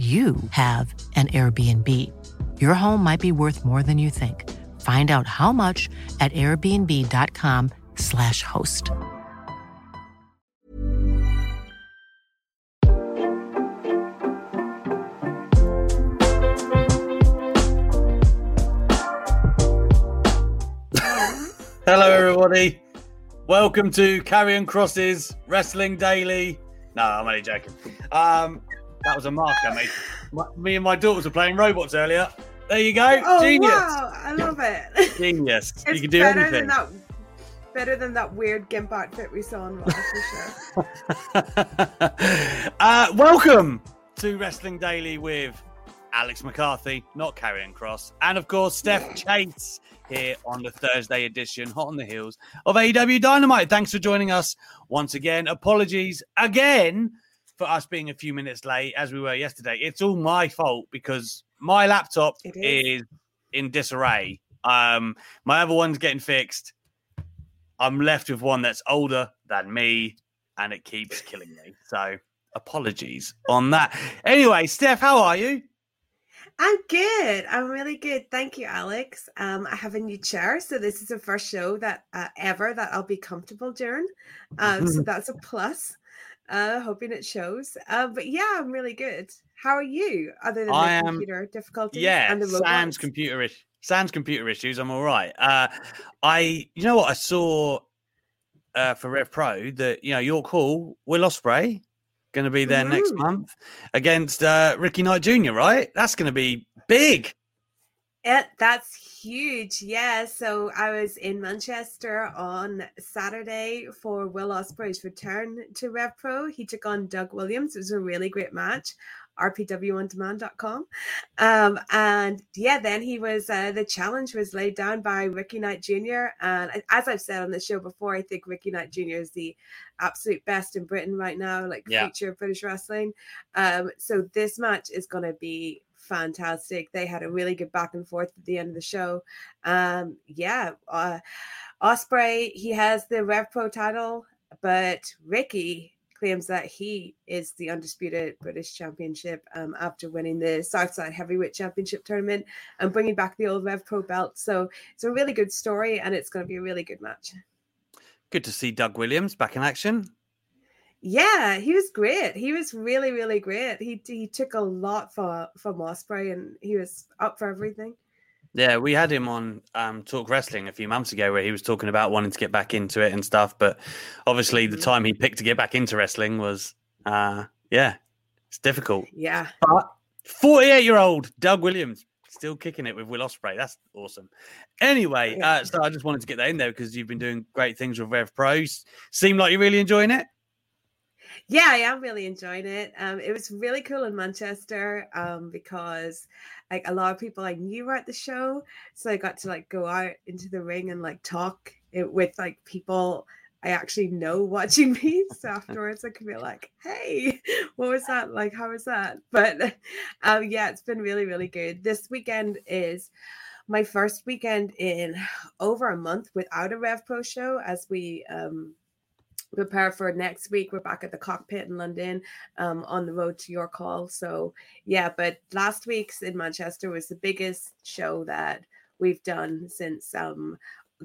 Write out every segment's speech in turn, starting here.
you have an Airbnb. Your home might be worth more than you think. Find out how much at airbnb.com/slash host. Hello, everybody. Welcome to Karrion Kross's Wrestling Daily. No, I'm only joking. Um, that was a mark I made. My, me and my daughters were playing robots earlier. There you go. Oh Genius. wow, I love it. Genius. It's you can do better anything. than that. Better than that weird gimp outfit we saw on Raw for sure. uh, welcome to Wrestling Daily with Alex McCarthy, not Karrion Kross, and of course Steph Chase here on the Thursday edition, hot on the heels of AEW Dynamite. Thanks for joining us once again. Apologies again for us being a few minutes late as we were yesterday. It's all my fault because my laptop is. is. in disarray. Um, my other one's getting fixed. I'm left with one that's older than me, and it keeps killing me. So apologies on that. Anyway, Steph, how are you? I'm good. I'm really good. Thank you, Alex. Um, I have a new chair, so this is the first show that uh, ever that I'll be comfortable during. Um, so that's a plus. Uh, hoping it shows. Uh, but yeah, I'm really good. How are you? Other than I the am- computer difficulties Yeah, and the sans computer ish. Sans computer issues. I'm all right. Uh, I, you know what, I saw uh, for Rev Pro that you know York Hall, Will Ospreay, going to be there next Mhm. month against uh, Ricky Knight Jr. Right? That's going to be big. It, that's huge. Yeah. So I was in Manchester on Saturday for Will Ospreay's return to Rev Pro. He took on Doug Williams. It was a really great match. rpwondemand.com um and yeah then he was uh, the challenge was laid down by ricky knight jr and as i've said on the show before i think ricky knight jr is the absolute best in britain right now like Yeah. future of british wrestling um so this match is going to be fantastic they had a really good back and forth at the end of the show um yeah uh ospreay he has the rev pro title but ricky claims that he is the undisputed British Championship um, after winning the Southside Heavyweight Championship tournament and bringing back the old Rev Pro belt. So it's a really good story and it's going to be a really good match. Good to see Doug Williams back in action. Yeah, he was great. He was really, really great. He he took a lot for from Ospreay and he was up for everything. Yeah, we had him on um, Talk Wrestling a few months ago where he was talking about wanting to get back into it and stuff. But obviously, the Mhm. time he picked to get back into wrestling was, uh, yeah, it's difficult. Yeah, But 48 year old Doug Williams still kicking it with Will Ospreay. That's awesome. Anyway, uh, so I just wanted to get that in there because you've been doing great things with Rev Pros. Seem like you're really enjoying it. Yeah, I am really enjoying it. Um, it was really cool in Manchester um, because like a lot of people I knew were at the show, so I got to like go out into the ring and like talk it, with like people I actually know watching me. So afterwards, I could be like, "Hey, what was that like? How was that?" But um, yeah, it's been really, really good. This weekend is my first weekend in over a month without a Rev Pro show as we um prepare for next week. We're back at the cockpit in London, um, on the road to York Hall. So yeah, but last week's in Manchester was the biggest show that we've done since um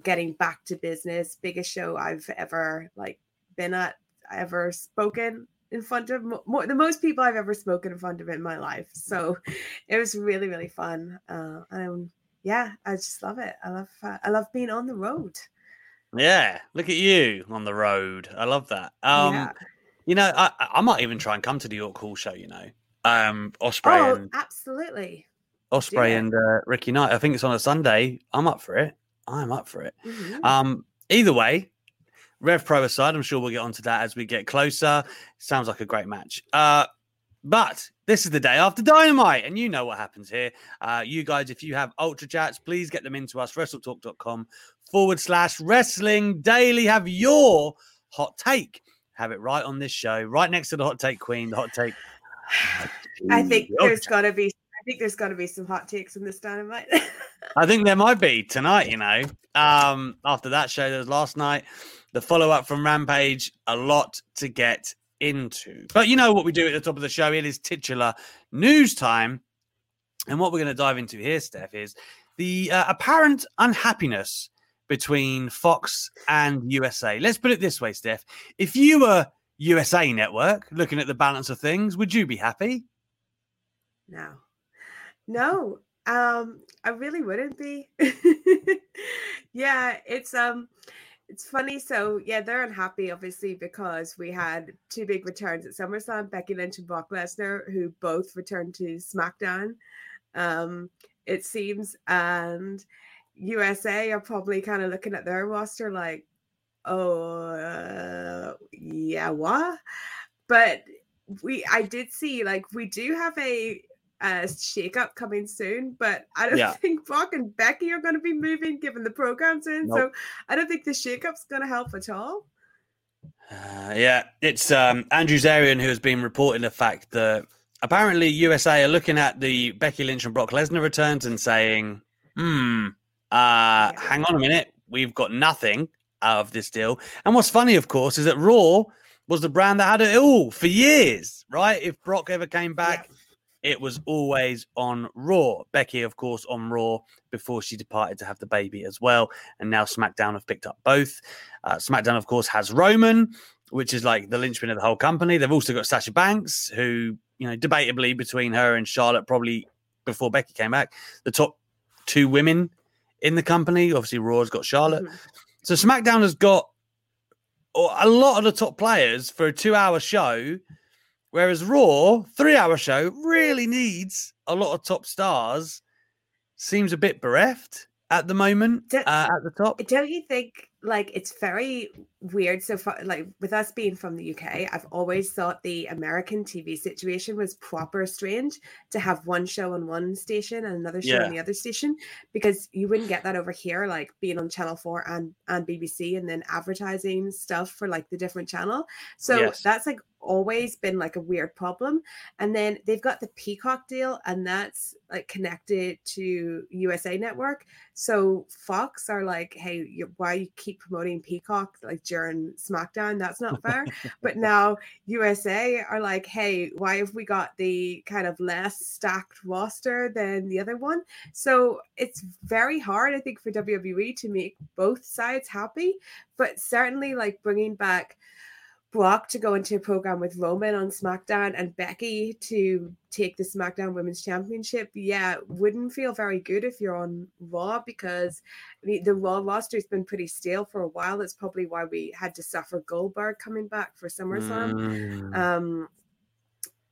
getting back to business. Biggest show I've ever like been at, ever spoken in front of more the most people I've ever spoken in front of in my life. So it was really really fun. Uh, and yeah, I just love it. I love uh, I love being on the road. Yeah, look at you on the road. I love that. Um, yeah. You know, I, I- might even try and come to the York Hall show. You know, Um, Ospreay Oh, and absolutely. Ospreay and uh, Ricky Knight. I think it's on a Sunday. I'm up for it. I'm up for it. Mhm. Um, either way, Rev Pro aside, I'm sure we'll get onto that as we get closer. Sounds like a great match. Uh, but this is the day after Dynamite, and you know what happens here. Uh, you guys, if you have Ultra Chats, please get them into us, WrestleTalk.com forward slash wrestling daily. Have your hot take. Have it right on this show, right next to the hot take queen, the hot take. I think Ultra there's Chat. gotta be I think there's gotta be some hot takes in this dynamite. I think there might be tonight, you know. Um, after that show that was last night, the follow up from Rampage, a lot to get into. But you know what we do at the top of the show? It is titular news time. And what we're going to dive into here, Steph, is the uh, apparent unhappiness between Fox and USA. Let's put it this way, Steph. If you were USA Network looking at the balance of things, would you be happy? no. No. Um, I really wouldn't be. yeah, it's um it's funny. So yeah, they're unhappy obviously because we had two big returns at SummerSlam, Becky Lynch and Brock Lesnar, who both returned to SmackDown. Um, it seems, and USA are probably kind of looking at their roster like, oh uh, yeah, what? But we I did see like we do have a uh shakeup coming soon, but I don't Yeah. think Brock and Becky are going to be moving given the programs in. So I don't think the shakeup's going to help at all. Uh, yeah, it's um, Andrew Zarian who has been reporting the fact that apparently USA are looking at the Becky Lynch and Brock Lesnar returns and saying, "Hmm, uh, hang on a minute, we've got nothing out of this deal." And what's funny, of course, is that Raw was the brand that had it all for years, right? If Brock ever came back, it was always on Raw. Becky, of course, on Raw before she departed to have the baby as well. And now SmackDown have picked up both. Uh, SmackDown, of course, has Roman, which is like the linchpin of the whole company. They've also got Sasha Banks, who, you know, debatably between her and Charlotte, probably before Becky came back, the top two women in the company. Obviously, Raw's got Charlotte. Mhm. So SmackDown has got a lot of the top players for a two hour show, whereas Raw, three hour show, really needs a lot of top stars. Seems a bit bereft at the moment uh, at the top. Don't you think like it's very weird so far like with us being from the UK I've always thought the American TV situation was proper strange to have one show on one station and another show Yeah. on the other station because you wouldn't get that over here like being on channel 4 and and BBC and then advertising stuff for like the different channel so Yes. that's like always been like a weird problem and then they've got the Peacock deal and that's like connected to USA Network so Fox are like, hey, you, why you keep promoting Peacock like during SmackDown? That's not fair. but now USA are like, hey, why have we got the kind of less stacked roster than the other one? So it's very hard, I think, for WWE to make both sides happy. But certainly, like bringing back Brock to go into a program with Roman on SmackDown and Becky to take the SmackDown Women's Championship, yeah, wouldn't feel very good if you're on Raw because I mean, the Raw roster has been pretty stale for a while. That's probably why we had to suffer Goldberg coming back for SummerSlam. Mm. Um,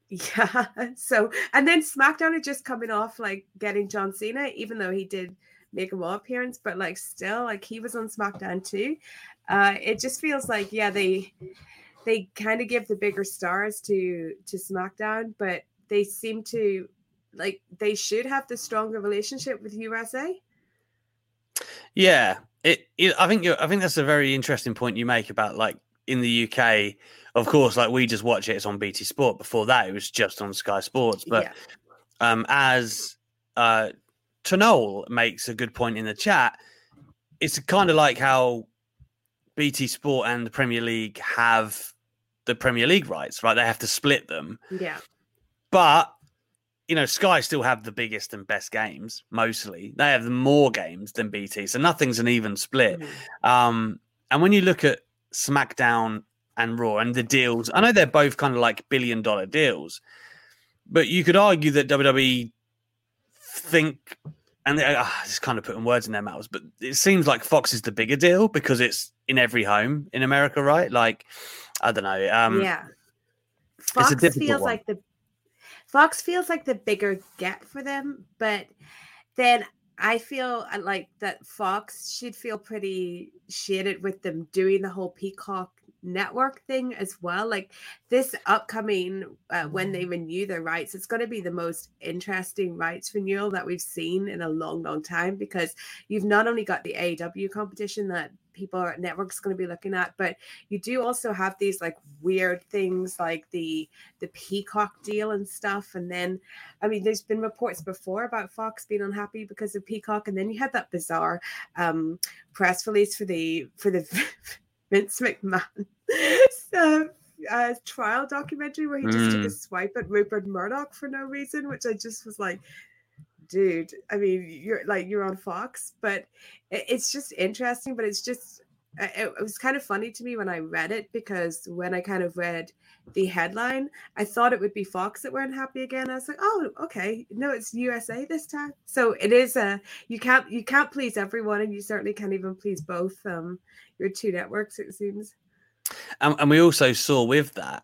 yeah. So, and then SmackDown had just coming off like getting John Cena, even though he did make a Raw appearance, but like still, like he was on SmackDown too. Uh, it just feels like yeah, they they kind of give the bigger stars to to SmackDown, but they seem to like they should have the stronger relationship with USA. Yeah, it, it. I think you're, I think that's a very interesting point you make about like in the UK. Of course, like we just watch it. It's on BT Sport. Before that, it was just on Sky Sports. But yeah. um, as uh, Tanol makes a good point in the chat, it's kind of like how BT Sport and the Premier League have the Premier League rights, right? They have to split them, Yeah. but you know, Sky still have the biggest and best games. Mostly, they have more games than BT, so nothing's an even split. Mhm. Um, and when you look at SmackDown and Raw and the deals, I know they're both kind of like billion dollar deals, but you could argue that WWE think, and they, uh, just kind of putting words in their mouths, but it seems like Fox is the bigger deal because it's in every home in America, right? Like, I don't know. Um, yeah. Fox feels one. like the Fox feels like the bigger get for them, but then I feel uh, like that Fox should feel pretty shaded with them doing the whole Peacock network thing as well. Like this upcoming, uh, when they renew their rights, it's going to be the most interesting rights renewal that we've seen in a long, long time because you've not only got the AEW competition that people at networks going to be looking at but you do also have these like weird things like the the peacock deal and stuff and then i mean there's been reports before about fox being unhappy because of peacock and then you had that bizarre um press release for the for the vince mcmahon so, uh, trial documentary where he just mm. took a mm. swipe at Rupert Murdoch for no reason, which I just was like, dude i mean you're like you're on fox but it's just interesting but it's just it, was kind of funny to me when i read it because when i kind of read the headline i thought it would be fox that weren't happy again. I was like oh okay no it's usa this time. So it is a you can't you can't please everyone and you certainly can't even please both um your two networks it seems. And, and we also saw with that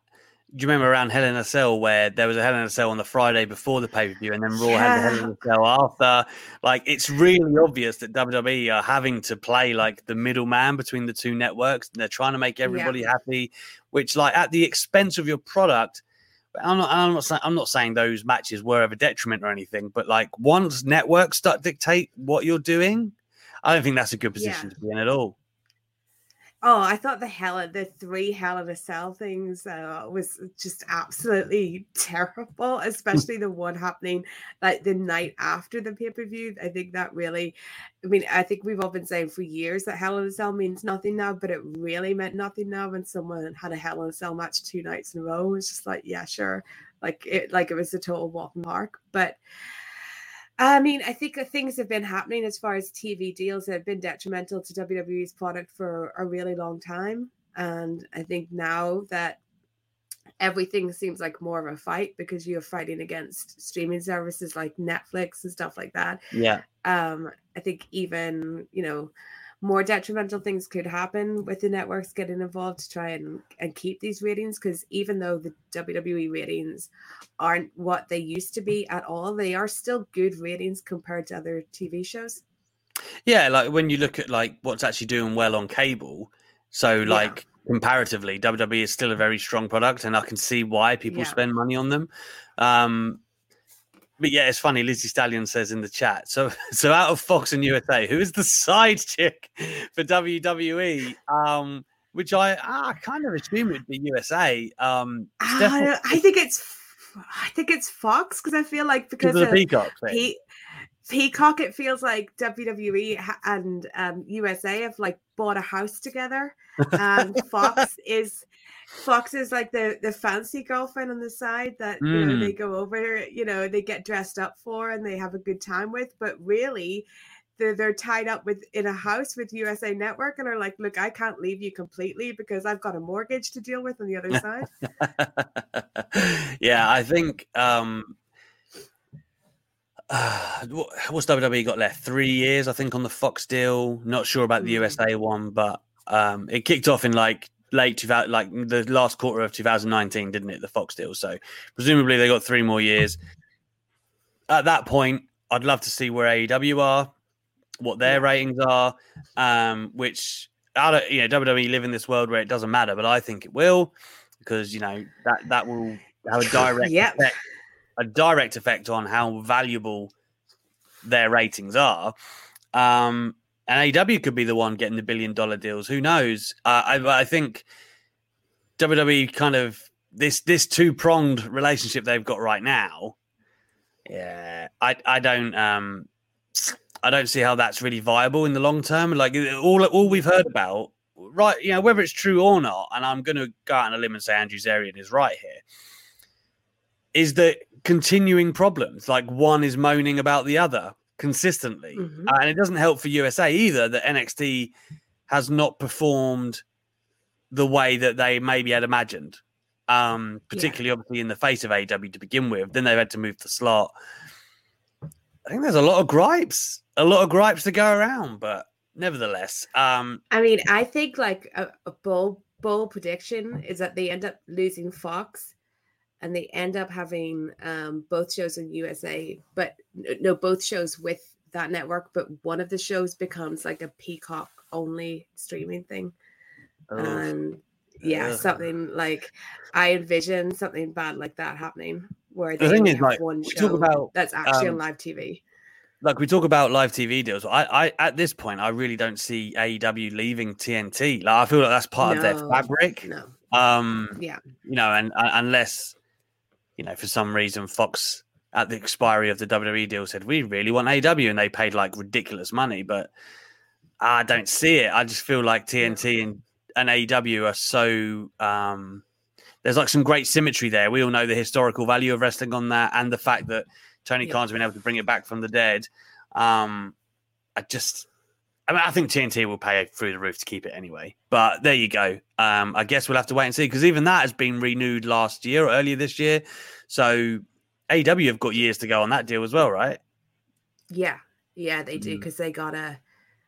you remember around Hell in a Cell where there was a Hell in a Cell on the Friday before the pay per view, and then Raw yeah. had the Hell in a Cell after? Like, it's really obvious that WWE are having to play like the middleman between the two networks. And they're trying to make everybody yeah. happy, which, like, at the expense of your product. I'm not. I'm not saying. I'm not saying those matches were of a detriment or anything. But like, once networks start dictate what you're doing, I don't think that's a good position yeah. to be in at all. Oh, I thought the hell of the three hell of a cell things uh, was just absolutely terrible, especially the one happening like the night after the pay per view. I think that really, I mean, I think we've all been saying for years that hell of a cell means nothing now, but it really meant nothing now when someone had a hell of a cell match two nights in a row. It was just like, yeah, sure, like it, like it was a total walk park, but. I mean, I think things have been happening as far as TV deals that have been detrimental to WWE's product for a really long time. And I think now that everything seems like more of a fight because you're fighting against streaming services like Netflix and stuff like that. Yeah. Um, I think even, you know, more detrimental things could happen with the networks getting involved to try and, and keep these ratings because even though the WWE ratings aren't what they used to be at all, they are still good ratings compared to other TV shows. Yeah, like when you look at like what's actually doing well on cable, so like yeah. comparatively, WWE is still a very strong product, and I can see why people yeah. spend money on them. Um, but yeah, it's funny. Lizzie Stallion says in the chat. So, so out of Fox and USA, who is the side chick for WWE? Um, which I I kind of assume it'd be USA. Um, uh, I think it's I think it's Fox because I feel like because of the Peacock thing. Peacock, it feels like WWE and um, USA have like bought a house together, and Fox is Fox is like the the fancy girlfriend on the side that mm. you know they mm. go over, you know, they get dressed up for and they have a good time with, but really they're, they're tied up with in a house with USA Network and are like, look, I can't leave you completely because I've got a mortgage to deal with on the other side. yeah, I think um uh, what's WWE got left? Three years, I think, on the Fox deal. Not sure about the mm. USA one, but um, it kicked off in like late 2000, like the last quarter of 2019, didn't it? The Fox deal. So presumably they got three more years. At that point, I'd love to see where AEW are, what their ratings are, um, which I don't, you know, WWE live in this world where it doesn't matter, but I think it will because you know that that will have a direct yep. effect, a direct effect on how valuable their ratings are. Um, and AEW could be the one getting the billion dollar deals. Who knows? Uh, I, I think WWE kind of this this two pronged relationship they've got right now. Yeah, I I don't um I don't see how that's really viable in the long term. Like all all we've heard about, right? You know, whether it's true or not, and I'm going to go out on a limb and say Andrew Zarian is right here. Is that continuing problems? Like one is moaning about the other consistently. Mm-hmm. Uh, and it doesn't help for USA either that NXT has not performed the way that they maybe had imagined. Um, particularly yeah. obviously in the face of AW to begin with. Then they've had to move the slot. I think there's a lot of gripes, a lot of gripes to go around, but nevertheless. Um, I mean, I think like a, a bold, bold prediction is that they end up losing Fox and they end up having um, both shows in USA, but no, both shows with that network, but one of the shows becomes like a Peacock only streaming thing. Oh, And yeah, something like I envision something bad like that happening where The thing is, like, one show about, that's actually um, on live TV. like we talk about live TV deals. I, I at this point, I really don't see AEW leaving TNT. Like I feel like that's part of their fabric. No, Um, yeah, you know, and, and unless you know for some reason Fox at the expiry of the WWE deal said we really want AW, and they paid like ridiculous money, but I don't see it. I just feel like TNT and and AEW are so um there's like some great symmetry there. We all know the historical value of wrestling on that and the fact that Tony Yeah. Khan's been able to bring it back from the dead. Um I just I mean, I think TNT will pay through the roof to keep it anyway. But there you go. Um, I guess we'll have to wait and see because even that has been renewed last year or earlier this year. So AW have got years to go on that deal as well, right? yeah, yeah. They do Mm. because they got a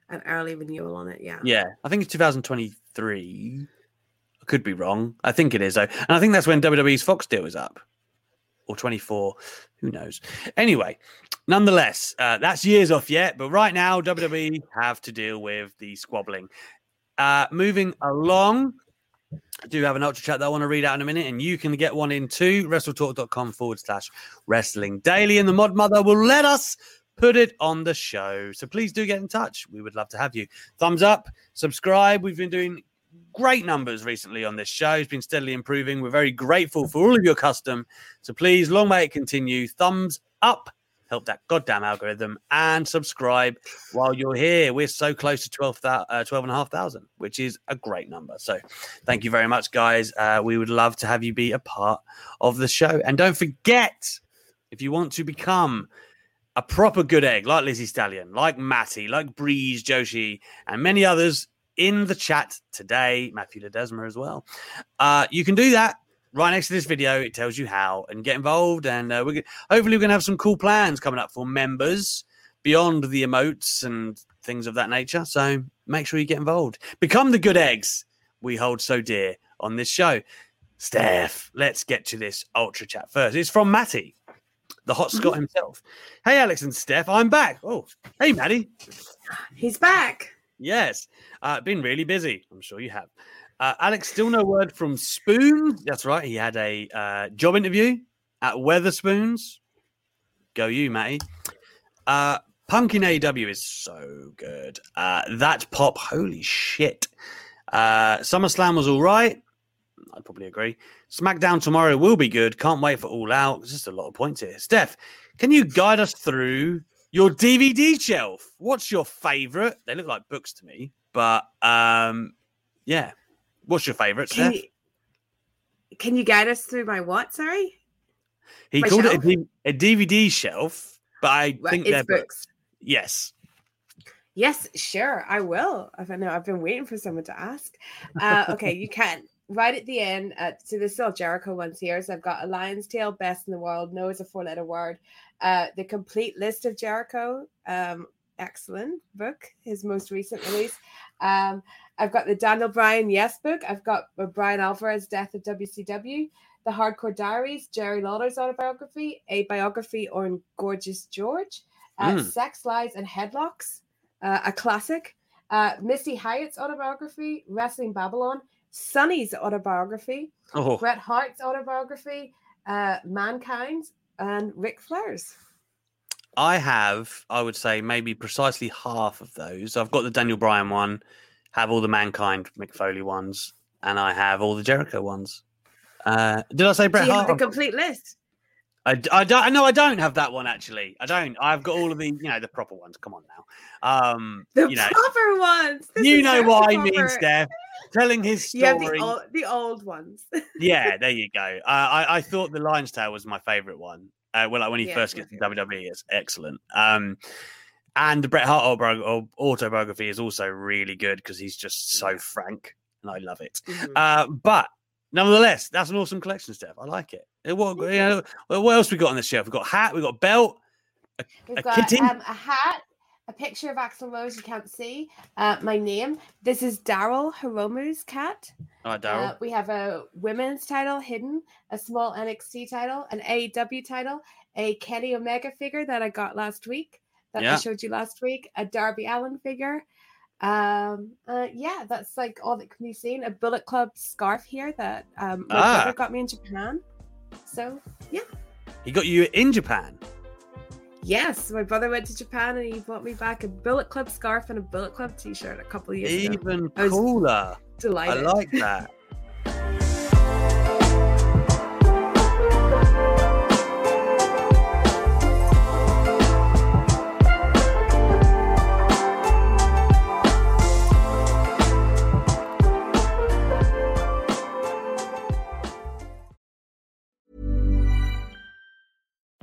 an early renewal on it. Yeah, Yeah, I think it's 2023. I could be wrong. I think it is though, and I think that's when WWE's Fox deal is up, or 24. Who knows? Anyway, nonetheless, uh, that's years off yet. But right now, WWE have to deal with the squabbling. Uh, moving along, I do have an ultra chat that I want to read out in a minute, and you can get one in too. WrestleTalk.com forward slash wrestling daily, and the mod mother will let us put it on the show. So please do get in touch. We would love to have you. Thumbs up, subscribe. We've been doing great numbers recently on this show. It's been steadily improving. We're very grateful for all of your custom. So please, long may it continue. Thumbs up. Help that goddamn algorithm and subscribe while you're here. We're so close to 12, uh, 12,500, which is a great number. So thank you very much, guys. Uh, we would love to have you be a part of the show. And don't forget, if you want to become a proper good egg like Lizzie Stallion, like Matty, like Breeze Joshi, and many others in the chat today, Matthew Ledesma as well. Uh, you can do that right next to this video. It tells you how and get involved. And uh, we're gonna, hopefully we're going to have some cool plans coming up for members beyond the emotes and things of that nature. So make sure you get involved. Become the good eggs we hold so dear on this show. Steph, let's get to this ultra chat first. It's from Matty, the hot Scot himself. Hey, Alex and Steph, I'm back. Oh, hey, Matty. he's back. Yes, uh, been really busy. I'm sure you have. Uh, Alex, still no word from Spoon. That's right. He had a uh, job interview at Wetherspoons. Go you, Matty. Uh, Punk in AW is so good. Uh, that pop, holy shit. Uh, SummerSlam was all right. I'd probably agree. SmackDown tomorrow will be good. Can't wait for All Out. Just a lot of points here. Steph, can you guide us through your DVD shelf? What's your favorite? They look like books to me, but um, yeah. What's your favorite, Can Steph? you, can you guide us through my what? Sorry, He my called shelf? it a DVD shelf, but I Right, think they're books. books. Yes. Yes, sure, I will. I know I've been waiting for someone to ask. Uh, okay, you can. Right at the end, uh, so there's still Jericho ones here. So I've got a lion's tale, best in the world. No is a four letter word. Uh, the complete list of Jericho, um, excellent book, his most recent release. Um, I've got the Daniel Bryan Yes book. I've got Bryan Alvarez Death of WCW, the Hardcore Diaries, Jerry Lawler's autobiography, a biography on Gorgeous George, uh, Mm. Sex Lies and Headlocks, uh, a classic. Uh, Missy Hyatt's autobiography, Wrestling Babylon, Sonny's autobiography, Oh, Bret Hart's autobiography, uh, Mankind, and Ric Flair's. I have, I would say, maybe precisely half of those. I've got the Daniel Bryan one, have all the Mankind Mick Foley ones, and I have all the Jericho ones. Uh, did I say Bret you have Hart? the complete list? I, I don't. No, I don't have that one actually. I don't. I've got all of the, you know, the proper ones. Come on now. Um, The you know, proper ones. This you know what I mean. Steph. Telling his story. the old, the old ones. yeah, there you go. Uh, I I thought the Lion's Tale was my favorite one. Uh, well, like when he Yeah, first gets to WWE, it's excellent. Um, and the Bret Hart autobiography is also really good because he's just so frank, and I love it. Mhm. Uh, but nevertheless, that's an awesome collection, Steph. I like it. What, you know, what else we got on the shelf? We've got hat, we've got belt. We've a got kitty? um, a hat, a picture of Axl Rose you can't see. Uh, my name. This is Daryl Hiromu's cat. Right, Daryl. Uh, we have a women's title hidden, a small NXT title, an AEW title, a Kenny Omega figure that I got last week that Yeah. I showed you last week, a Darby Allin figure. Um, uh, yeah, that's like all that can be seen. A Bullet Club scarf here that um, my Ah. brother got me in Japan. So yeah, he got you in Japan. yes, my brother went to Japan and he bought me back a Bullet Club scarf and a Bullet Club T-shirt a couple of years ago. Even I was cooler. I like that.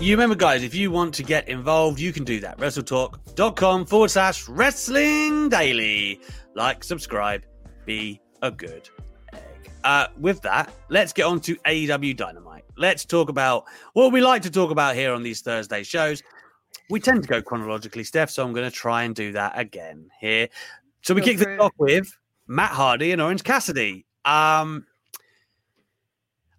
You remember, guys, if you want to get involved, you can do that. WrestleTalk.com forward slash wrestling daily. Like, subscribe, be a good egg. Uh, with that, let's get on to AEW Dynamite. Let's talk about what we like to talk about here on these Thursday shows. We tend to go chronologically, Steph, so I'm going to try and do that again here. So we kick this off with Matt Hardy and Orange Cassidy. Um,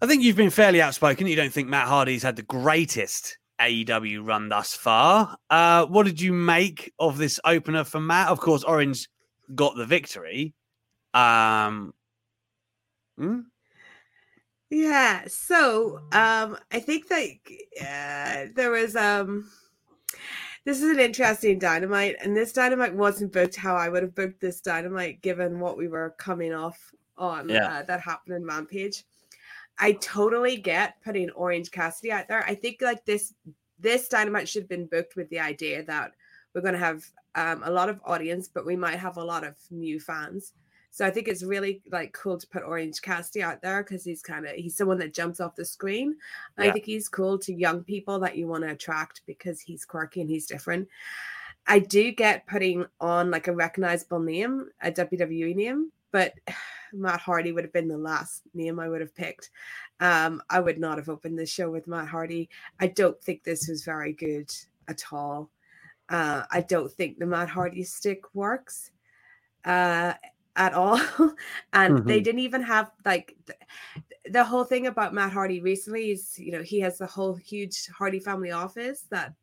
I think you've been fairly outspoken. You don't think Matt Hardy's had the greatest AEW run thus far. Uh, what did you make of this opener for Matt? Of course, Orange got the victory. Um, hmm? Yeah. So um I think that uh, there was um this is an interesting dynamite, and this dynamite wasn't booked how I would have booked this dynamite given what we were coming off on Yeah. uh, that happened in Rampage. I totally get putting Orange Cassidy out there. I think like this this dynamite should have been booked with the idea that we're going to have um, a lot of audience, but we might have a lot of new fans. So I think it's really like cool to put Orange Cassidy out there because he's kind of he's someone that jumps off the screen. Yeah. I think he's cool to young people that you want to attract because he's quirky and he's different. I do get putting on like a recognizable name, a WWE name, but Matt Hardy would have been the last name I would have picked. Um, I would not have opened this show with Matt Hardy. I don't think this was very good at all. Uh, I don't think the Matt Hardy stick works uh, at all. and they Mhm. didn't even have like th- the whole thing about Matt Hardy recently is, you know, he has the whole huge Hardy family office that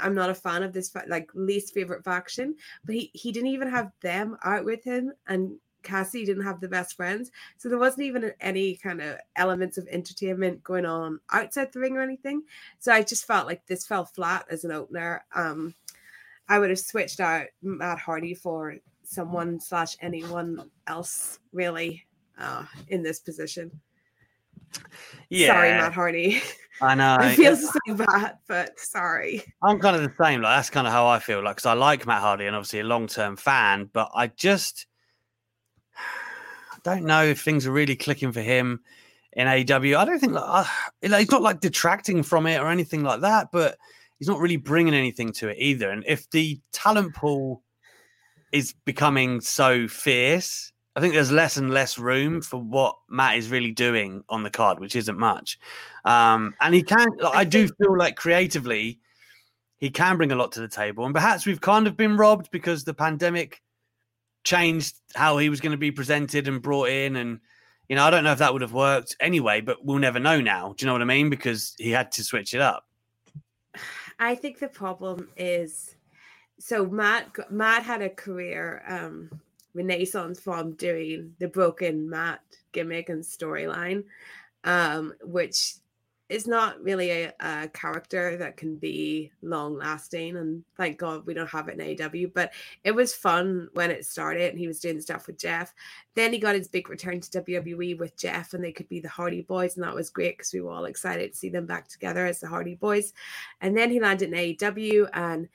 I'm, not a fan of this like least favorite faction, but he he didn't even have them out with him and Cassie didn't have the best friends. So there wasn't even any kind of elements of entertainment going on outside the ring or anything. So I just felt like this fell flat as an opener. Um I would have switched out Matt Hardy for someone slash anyone else really uh in this position. Yeah, Sorry, Matt Hardy. I know. I feel so bad, but sorry. I'm kind of the same. Like that's kind of how I feel. Like, because I like Matt Hardy and obviously a long term fan, but I just I don't know if things are really clicking for him in AW. I don't think like, uh, he's not like detracting from it or anything like that, but he's not really bringing anything to it either. And if the talent pool is becoming so fierce I think there's less and less room for what Matt is really doing on the card, which isn't much. Um, and he can, I do feel like creatively, he can bring a lot to the table. And perhaps we've kind of been robbed because the pandemic changed how he was going to be presented and brought in. And, you know, I don't know if that would have worked anyway, but we'll never know now. Do you know what I mean? Because he had to switch it up. I think the problem is so Matt Matt had a career um renaissance from doing the broken Matt gimmick and storyline, um, which is not really a, a, character that can be long lasting. And thank God we don't have it in AW. But it was fun when it started and he was doing stuff with Jeff. Then he got his big return to WWE with Jeff and they could be the Hardy Boys. And that was great because we were all excited to see them back together as the Hardy Boys. And then he landed in AEW and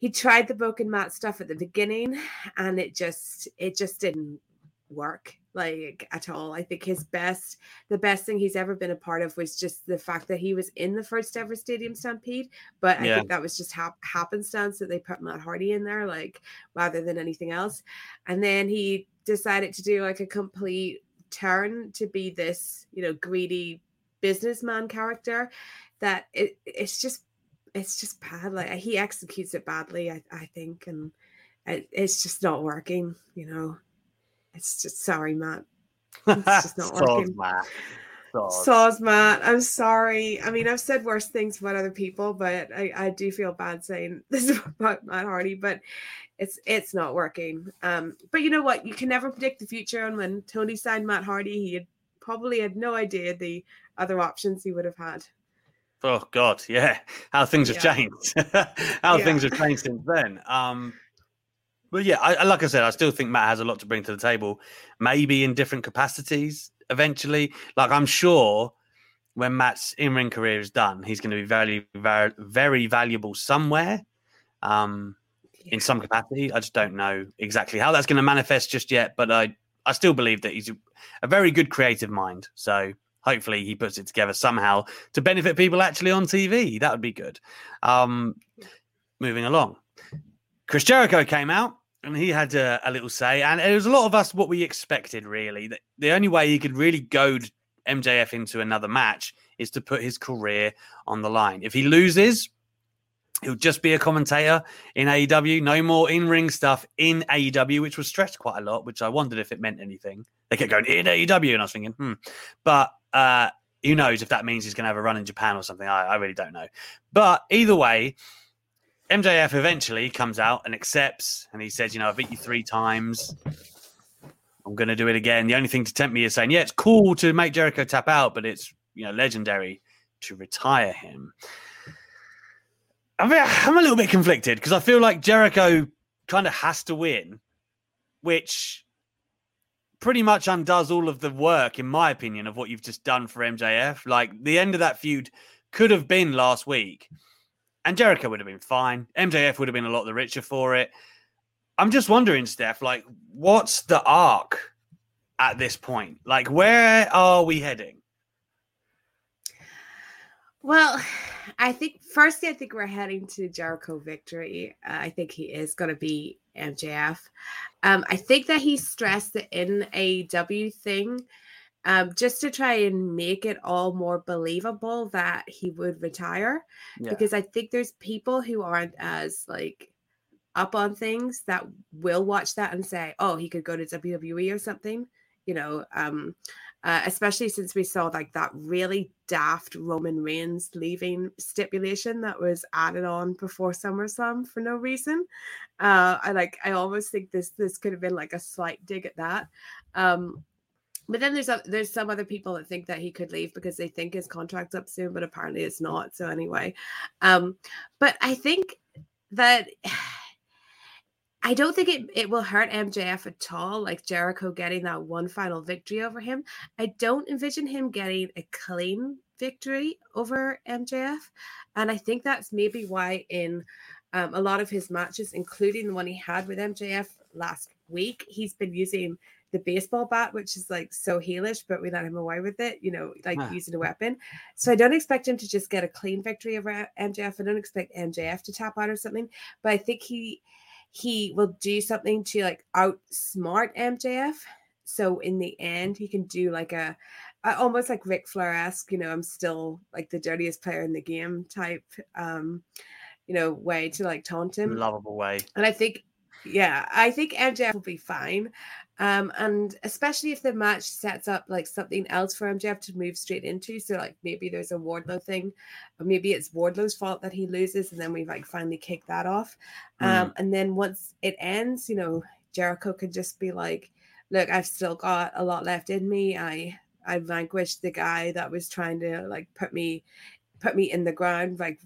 he tried the broken Matt stuff at the beginning and it just it just didn't work like at all. I think his best, the best thing he's ever been a part of was just the fact that he was in the first ever Stadium Stampede. But I yeah. think that was just hap- happenstance that they put Matt Hardy in there, like rather than anything else. And then he decided to do like a complete turn to be this, you know, greedy businessman character that it, it's just it's just bad. Like he executes it badly, I, I think, and it, it's just not working. You know, it's just sorry, Matt. It's just not working. Matt. Saws Matt. I'm sorry. I mean, I've said worse things about other people, but I, I do feel bad saying this about Matt Hardy, but it's it's not working. Um, but you know what? You can never predict the future. And when Tony signed Matt Hardy, he had probably had no idea the other options he would have had. Oh God, yeah. How things have changed. How yeah. things have changed since then. Um, but yeah, I, like I said, I still think Matt has a lot to bring to the table. Maybe in different capacities eventually. Like I'm sure when Matt's in-ring career is done, he's going to be very, very, very valuable somewhere. Um, in some capacity. I just don't know exactly how that's going to manifest just yet, but I I still believe that he's a very good creative mind. So hopefully he puts it together somehow to benefit people actually on TV. That would be good. Um, moving along, Chris Jericho came out and he had a, a, little say, and it was a lot of us what we expected. Really, that the only way he could really goad MJF into another match is to put his career on the line. If he loses, he'll just be a commentator in AEW. No more in ring stuff in AEW, which was stressed quite a lot. Which I wondered if it meant anything. They kept going in AEW, and I was thinking, hmm. But uh, who knows if that means he's going to have a run in Japan or something? I, I really don't know. But either way, MJF eventually comes out and accepts, and he says, "You know, I've beat you three times. I'm going to do it again." The only thing to tempt me is saying, "Yeah, it's cool to make Jericho tap out, but it's you know legendary to retire him." I mean, I'm a little bit conflicted because I feel like Jericho kind of has to win, which pretty much undoes all of the work, in my opinion, of what you've just done for MJF. Like the end of that feud could have been last week, and Jericho would have been fine. MJF would have been a lot the richer for it. I'm just wondering, Steph, like, what's the arc at this point? Like, where are we heading? Well, I think firstly, I think we're heading to Jericho victory. Uh, I think he is going to be MJF. Um, I think that he stressed the NAW thing um, just to try and make it all more believable that he would retire. Yeah. Because I think there's people who aren't as like up on things that will watch that and say, oh, he could go to WWE or something. You know, um, uh, especially since we saw like that really daft Roman Reigns leaving stipulation that was added on before SummerSlam for no reason. Uh, I like I almost think this this could have been like a slight dig at that. Um, but then there's a, there's some other people that think that he could leave because they think his contract's up soon, but apparently it's not. So anyway, um, but I think that I don't think it, it will hurt MJF at all, like Jericho getting that one final victory over him. I don't envision him getting a clean victory over MJF. And I think that's maybe why in um, a lot of his matches, including the one he had with MJF last week, he's been using the baseball bat, which is like so heelish, but we let him away with it, you know, like huh. using a weapon. So I don't expect him to just get a clean victory over MJF. I don't expect MJF to tap out or something, but I think he he will do something to like outsmart MJF. So in the end, he can do like a, a almost like Ric Flair esque, you know, I'm still like the dirtiest player in the game type, um, you know, way to like taunt him. Lovable way. And I think, yeah, I think MJF will be fine. Um, and especially if the match sets up like something else for MJF to move straight into. So like maybe there's a Wardlow thing, or maybe it's Wardlow's fault that he loses, and then we like finally kick that off. Um, and then once it ends, you know, Jericho could just be like, "Look, I've still got a lot left in me. I I vanquished the guy that was trying to like put me put me in the ground, like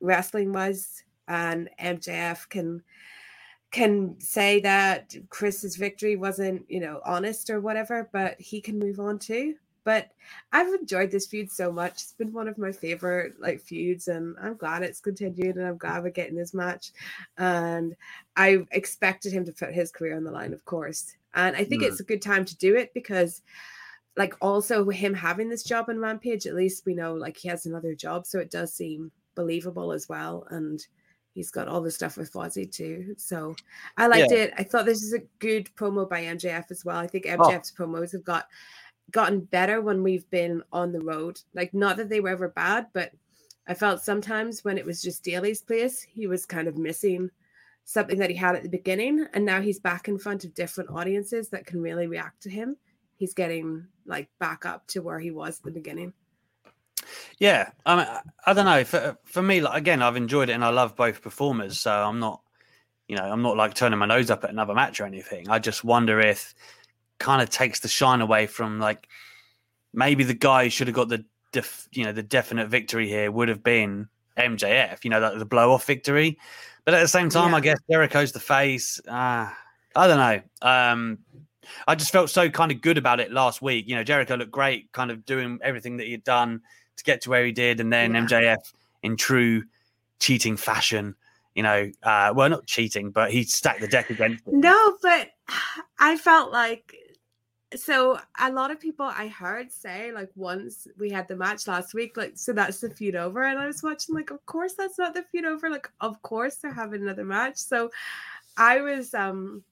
wrestling was." And MJF can can say that Chris's victory wasn't, you know, honest or whatever, but he can move on too. But I've enjoyed this feud so much. It's been one of my favorite like feuds, and I'm glad it's continued, and I'm glad we're getting this match. And I expected him to put his career on the line, of course. And I think Mm. it's a good time to do it because, like, also with him having this job in Rampage, at least we know like he has another job, so it does seem believable as well. And he's got all the stuff with Fozzy too. So I liked Yeah. it. I thought this is a good promo by MJF as well. I think Oh. MJF's promos have got gotten better when we've been on the road. Like not that they were ever bad, but I felt sometimes when it was just Daily's place, he was kind of missing something that he had at the beginning. And now he's back in front of different audiences that can really react to him. He's getting like back up to where he was at the beginning. Yeah, I mean, I, don't know. For for me, like again, I've enjoyed it and I love both performers. So I'm not, you know, I'm not like turning my nose up at another match or anything. I just wonder if kind of takes the shine away from like maybe the guy who should have got the def, you know the definite victory here would have been MJF. You know, like the blow off victory. But at the same time, I guess Jericho's the face. Uh, I don't know. Um, I just felt so kind of good about it last week. You know, Jericho looked great, kind of doing everything that he had done to get to where he did, and then Yeah. MJF in true cheating fashion. You know, uh, well, not cheating, but he stacked the deck against him. No, but I felt like so a lot of people I heard say like once we had the match last week, like so that's the feud over, and I was watching like, of course that's not the feud over. Like, of course they're having another match. So I was um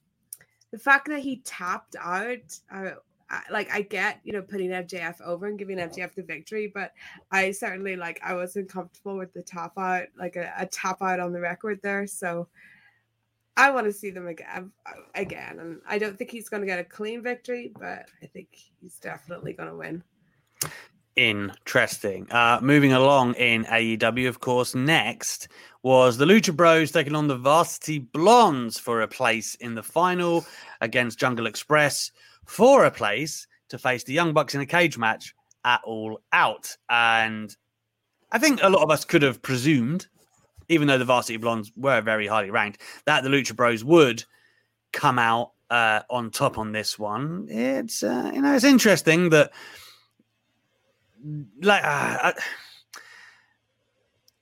the fact that he tapped out. Uh, I, like I get you know putting MJF over and giving MJF the victory, but I certainly like I wasn't comfortable with the tap out, like a, a tap out on the record there. So I want to see them again, again, and I don't think he's going to get a clean victory, but I think he's definitely going to win. Interesting. Uh, moving along in AEW, of course, next was the Lucha Bros taking on the Varsity Blondes for a place in the final against Jungle Express for a place to face the Young Bucks in a cage match at All Out. And I think a lot of us could have presumed, even though the Varsity Blondes were very highly ranked, that the Lucha Bros would come out uh, on top on this one. It's uh, you know it's interesting that like uh, I-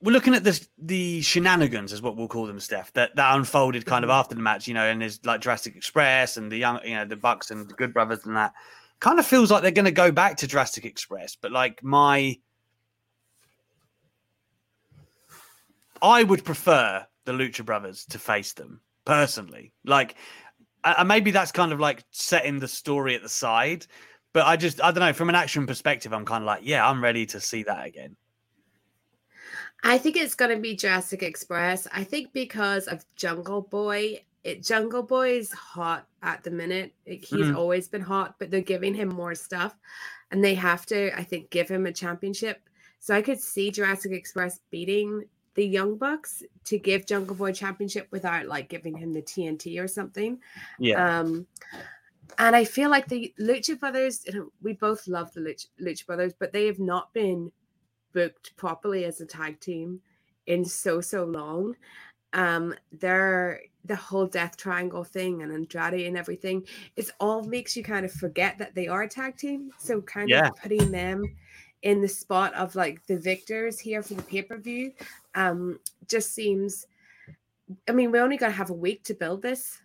we're looking at the shenanigans is what we'll call them steph that that unfolded kind of after the match you know and there's like Jurassic express and the young you know the bucks and the good brothers and that kind of feels like they're going to go back to Jurassic express but like my i would prefer the lucha brothers to face them personally like and maybe that's kind of like setting the story at the side but I just I don't know from an action perspective I'm kind of like yeah I'm ready to see that again. I think it's going to be Jurassic Express. I think because of Jungle Boy, it Jungle Boy is hot at the minute. Like, he's Mhm. always been hot, but they're giving him more stuff, and they have to, I think, give him a championship. So I could see Jurassic Express beating the Young Bucks to give Jungle Boy championship without like giving him the TNT or something. Yeah. Um, and I feel like the Lucha Brothers, you know, we both love the Lucha, Lucha Brothers, but they have not been booked properly as a tag team in so so long. Um, they're the whole Death Triangle thing and Andrade and everything. It's all makes you kind of forget that they are a tag team. So kind Yeah. of putting them in the spot of like the victors here for the pay per view, um, just seems. I mean, we're only going to have a week to build this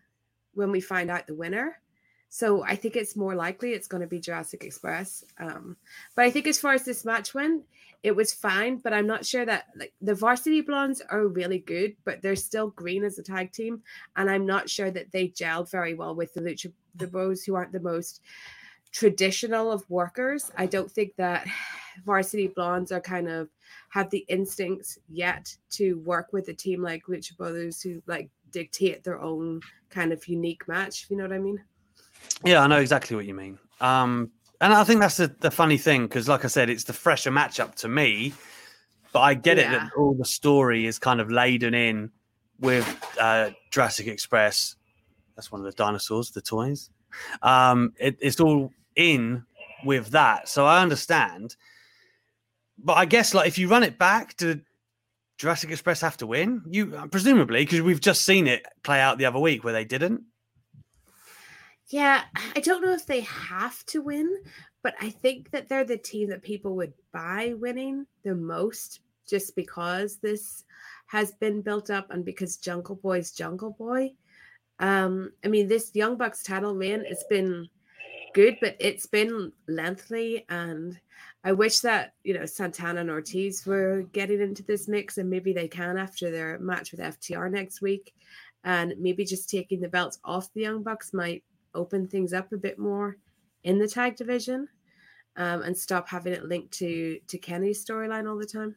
when we find out the winner. So I think it's more likely it's going to be Jurassic Express. Um, but I think as far as this match went, it was fine, but I'm not sure that like the varsity blondes are really good, but they're still green as a tag team, and I'm not sure that they gelled very well with the lucha the bros who aren't the most traditional of workers. I don't think that varsity blondes are kind of have the instincts yet to work with a team like Lucha Brothers who like dictate their own kind of unique match. If you know what I mean? Yeah, I know exactly what you mean. Um, and I think that's the, the funny thing because, like I said, it's the fresher matchup to me. But I get yeah. it that all the story is kind of laden in with uh, Jurassic Express. That's one of the dinosaurs, the toys. Um, it, it's all in with that, so I understand. But I guess, like, if you run it back, do Jurassic Express have to win? You presumably because we've just seen it play out the other week where they didn't. Yeah, I don't know if they have to win, but I think that they're the team that people would buy winning the most just because this has been built up and because Jungle Boy's Jungle Boy. Um, I mean, this Young Bucks title reign, it's been good, but it's been lengthy and I wish that, you know, Santana and Ortiz were getting into this mix and maybe they can after their match with FTR next week. And maybe just taking the belts off the Young Bucks might open things up a bit more in the tag division um, and stop having it linked to to Kenny's storyline all the time.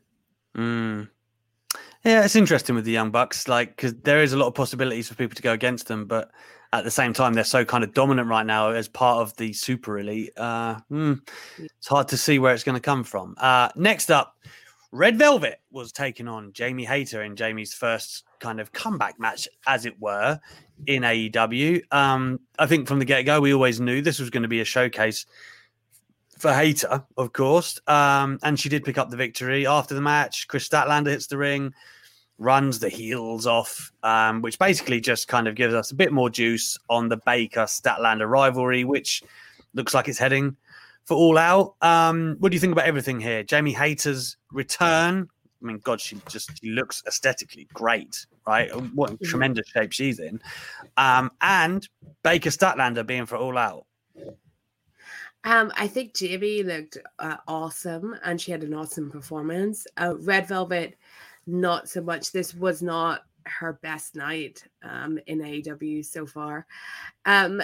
Mm. Yeah, it's interesting with the Young Bucks, like because there is a lot of possibilities for people to go against them, but at the same time, they're so kind of dominant right now as part of the super elite. Uh, mm, it's hard to see where it's going to come from. Uh, next up, Red Velvet was taking on Jamie Hayter in Jamie's first kind of comeback match, as it were, in AEW. Um, I think from the get go, we always knew this was going to be a showcase for Hayter, of course. Um, and she did pick up the victory after the match. Kris Statlander hits the ring, runs the heels off, um, which basically just kind of gives us a bit more juice on the Baker Statlander rivalry, which looks like it's heading for all out. Um, what do you think about everything here? Jamie Hayter's return. I mean, God, she just she looks aesthetically great, right? What mm-hmm. tremendous shape she's in. Um, and Baker Statlander being for all out. Um, I think Jamie looked uh, awesome and she had an awesome performance. Uh, Red Velvet, not so much. This was not her best night um, in AEW so far. Um,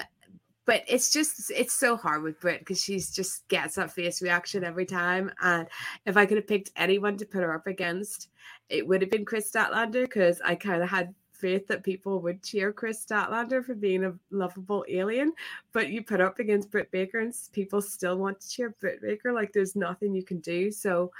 but it's just it's so hard with Britt because she's just gets that face reaction every time. And if I could have picked anyone to put her up against, it would have been Kris Statlander because I kind of had faith that people would cheer Kris Statlander for being a lovable alien, but you put up against Britt Baker and people still want to cheer Britt Baker. Like there's nothing you can do. So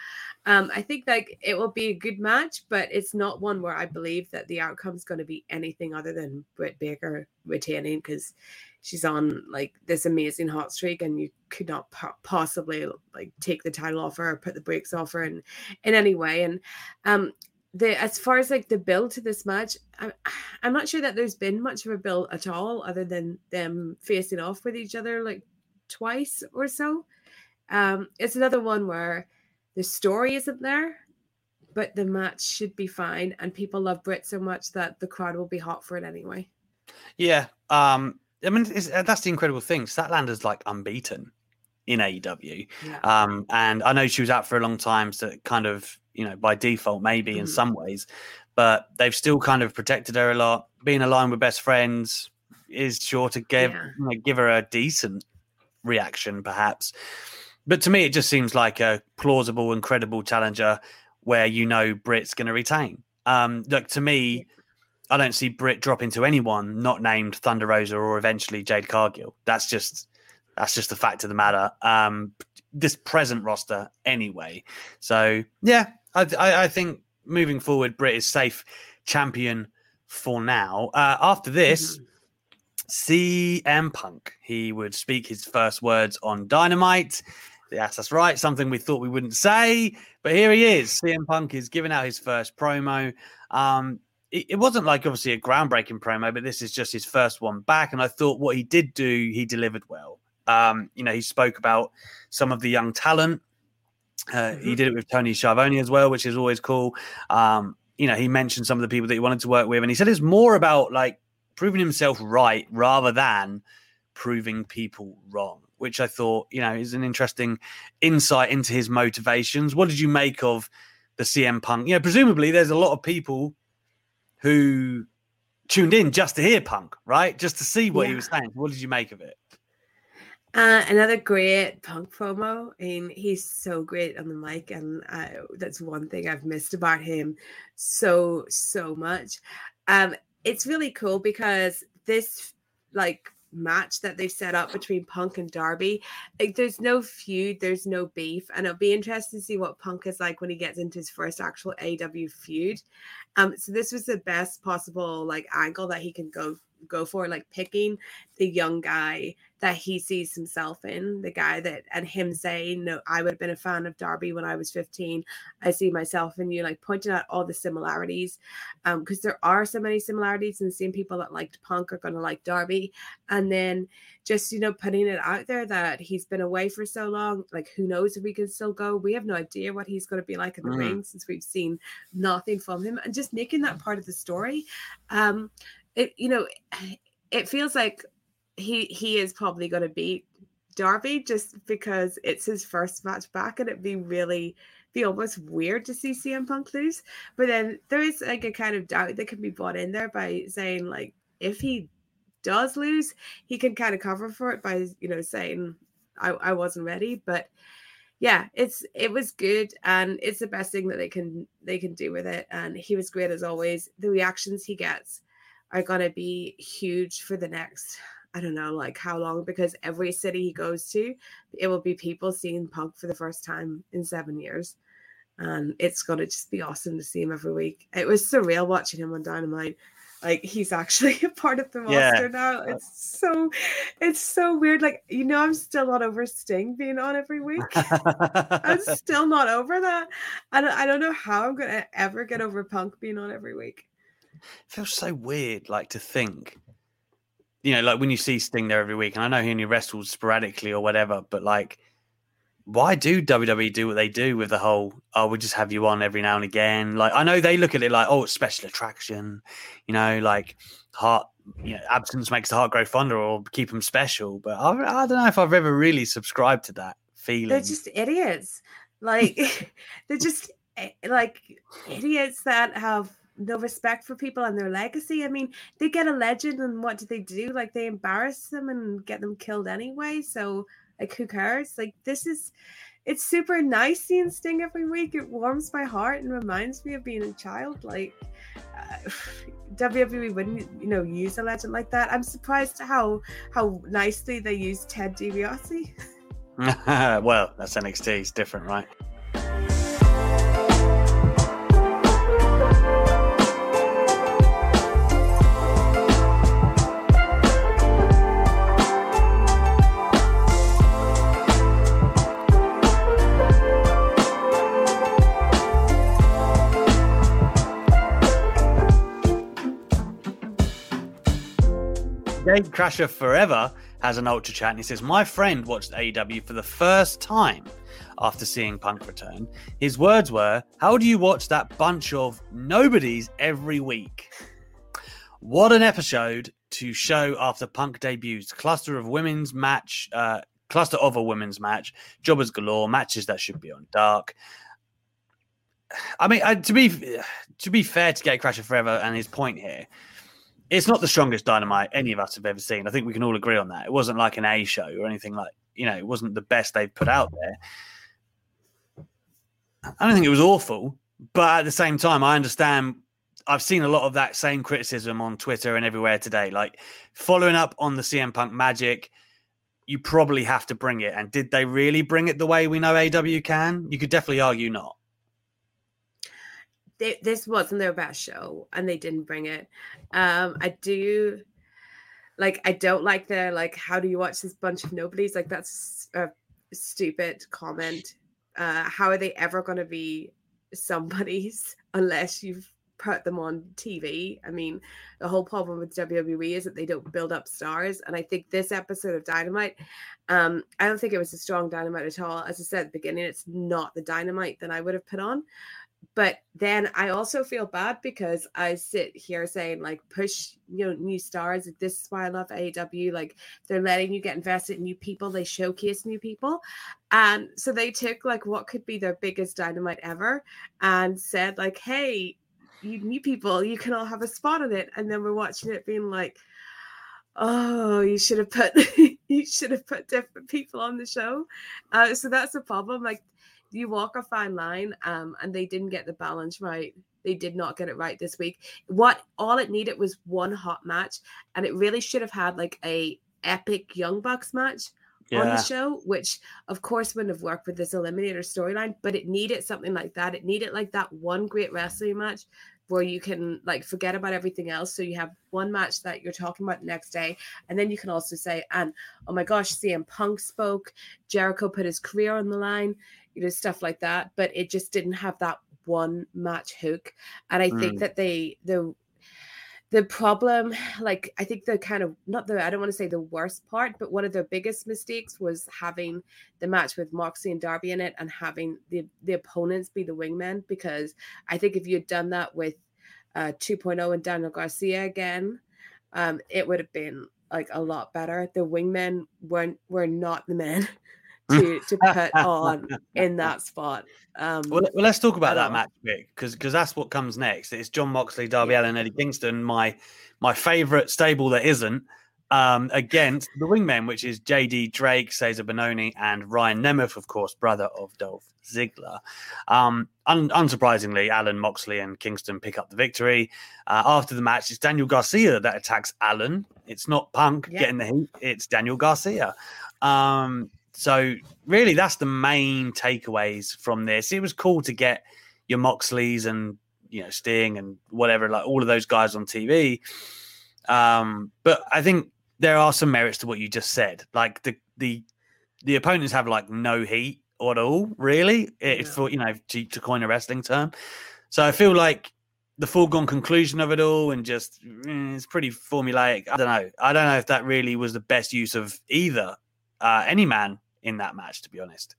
um, I think like it will be a good match, but it's not one where I believe that the outcome is going to be anything other than Britt Baker retaining because she's on like this amazing hot streak and you could not po- possibly like take the title off her or put the brakes off her in in any way and um the as far as like the build to this match I'm, I'm not sure that there's been much of a build at all other than them facing off with each other like twice or so um it's another one where the story isn't there but the match should be fine and people love Britt so much that the crowd will be hot for it anyway yeah um I mean, uh, that's the incredible thing. Statlander's like unbeaten in AEW. Yeah. Um, and I know she was out for a long time, so kind of, you know, by default, maybe mm. in some ways, but they've still kind of protected her a lot. Being aligned with best friends is sure to give yeah. you know, give her a decent reaction, perhaps. But to me, it just seems like a plausible, incredible challenger where you know Britt's going to retain. Um, look, to me, I don't see Britt dropping to anyone not named Thunder Rosa or eventually Jade Cargill. That's just that's just the fact of the matter. Um, this present roster anyway. So yeah, I, I, I think moving forward, Britt is safe champion for now. Uh, after this. Mm-hmm. CM Punk. He would speak his first words on Dynamite. Yes, that's right. Something we thought we wouldn't say, but here he is. CM Punk is giving out his first promo. Um, it, it wasn't like obviously a groundbreaking promo, but this is just his first one back. And I thought what he did do, he delivered well. Um, you know, he spoke about some of the young talent. Uh, mm-hmm. He did it with Tony Schiavone as well, which is always cool. Um, you know, he mentioned some of the people that he wanted to work with, and he said it's more about like proving himself right rather than proving people wrong. which I thought, you know, is an interesting insight into his motivations. What did you make of the CM Punk? You know, presumably there's a lot of people who tuned in just to hear Punk, right? Just to see what yeah. he was saying. What did you make of it? Uh, another great punk promo. Mean, he's so great on the mic, and that's one thing I've missed about him so so much. Um, it's really cool because this like match that they've set up between Punk and Darby. Like there's no feud, there's no beef, and it'll be interesting to see what Punk is like when he gets into his first actual AW feud. Um, so this was the best possible like angle that he can go go for, like picking the young guy that he sees himself in, the guy that and him saying, No, I would have been a fan of Darby when I was 15. I see myself in you, like pointing out all the similarities. Um, because there are so many similarities, and seeing people that liked punk are gonna like Darby. And then just you know, putting it out there that he's been away for so long, like who knows if we can still go. We have no idea what he's gonna be like in the mm. ring since we've seen nothing from him, and just making that part of the story. Um, it you know, it feels like he he is probably going to beat Darby just because it's his first match back, and it'd be really be almost weird to see CM Punk lose. But then there is like a kind of doubt that can be brought in there by saying like if he does lose, he can kind of cover for it by you know saying I, I wasn't ready. But yeah, it's it was good and it's the best thing that they can they can do with it. And he was great as always. The reactions he gets are gonna be huge for the next I don't know, like how long, because every city he goes to, it will be people seeing Punk for the first time in seven years. And it's going to just be awesome to see him every week. It was surreal watching him on Dynamite. Like he's actually a part of the roster yeah. now. Uh it's so, it's so weird. Like you know, I'm still not over Sting being on every week. I'm still not over that. I don't, I don't know how I'm gonna ever get over Punk being on every week. It feels so weird, like to think you know, like when you see Sting there every week, and I know he only wrestles sporadically or whatever, but like, why do WWE do what they do with the whole, oh, we just have you on every now and again? Like, I know they look at it like, oh, it's special attraction, you know, like heart, you know, absence makes the heart grow fonder or keep them special. But I, I don't know if I've ever really subscribed to that feeling. They're just idiots. Like, they're just eh, like idiots that have no respect for people and their legacy. I mean, they get a legend and what do they do? Like they embarrass them and get them killed anyway. So like who cares? Like this is it's super nice seeing Sting every week. It warms my heart and reminds me of being a child. Like uh, WWE wouldn't, you know, use a legend like that. I'm surprised how how nicely they use Ted DiBiase. well, that's NXT. It's different, right? Crasher Forever has an ultra chat and he says, My friend watched AEW for the first time after seeing Punk return. His words were, How do you watch that bunch of nobodies every week? What an episode to show after Punk debuts. Cluster of women's match, uh, cluster of a women's match, jobbers galore, matches that should be on dark. I mean, uh, to be to be fair to Gate Crasher Forever and his point here, it's not the strongest dynamite any of us have ever seen. I think we can all agree on that. It wasn't like an A show or anything like, you know, it wasn't the best they've put out there. I don't think it was awful, but at the same time, I understand. I've seen a lot of that same criticism on Twitter and everywhere today. Like following up on the CM Punk magic, you probably have to bring it. And did they really bring it the way we know AW can? You could definitely argue not they, this wasn't their best show and they didn't bring it. Um, I do like I don't like the like how do you watch this bunch of nobodies? Like that's a stupid comment. Uh, how are they ever going to be somebody's unless you've put them on TV? I mean, the whole problem with WWE is that they don't build up stars, and I think this episode of Dynamite, um, I don't think it was a strong Dynamite at all. As I said at the beginning, it's not the Dynamite that I would have put on. But then I also feel bad because I sit here saying like push you know new stars. This is why I love AEW. Like they're letting you get invested in new people. They showcase new people, and so they took like what could be their biggest dynamite ever and said like, hey, you new people, you can all have a spot in it. And then we're watching it being like, oh, you should have put you should have put different people on the show. Uh, so that's a problem. Like you walk a fine line um, and they didn't get the balance right they did not get it right this week what all it needed was one hot match and it really should have had like a epic young bucks match yeah. on the show which of course wouldn't have worked with this eliminator storyline but it needed something like that it needed like that one great wrestling match where you can like forget about everything else. So you have one match that you're talking about the next day, and then you can also say, and oh my gosh, CM Punk spoke, Jericho put his career on the line you know, stuff like that. But it just didn't have that one match hook. And I mm. think that they the the problem, like I think the kind of not the I don't want to say the worst part, but one of the biggest mistakes was having the match with Moxley and Darby in it and having the the opponents be the wingmen because I think if you had done that with uh 2.0 and Daniel Garcia again, um, it would have been like a lot better. The wingmen weren't were not the men. to to put on in that spot. Um, well, well, let's talk about that match, because because that's what comes next. It's Jon Moxley, Darby yeah. Allin, Eddie Kingston, my my favorite stable that isn't um, against the Wingmen, which is JD Drake, Cezar Bononi, and Ryan Nemeth, of course, brother of Dolph Ziggler. Um, un- unsurprisingly, Allin, Moxley, and Kingston pick up the victory. Uh, after the match, it's Daniel Garcia that attacks Allin. It's not Punk yeah. getting the heat; it's Daniel Garcia. Um, so really, that's the main takeaways from this. It was cool to get your Moxleys and you know Sting and whatever, like all of those guys on TV. Um, but I think there are some merits to what you just said. Like the the the opponents have like no heat at all, really. It, yeah. For you know, to, to coin a wrestling term. So I feel like the foregone conclusion of it all and just mm, it's pretty formulaic. I don't know. I don't know if that really was the best use of either uh, any man in that match, to be honest.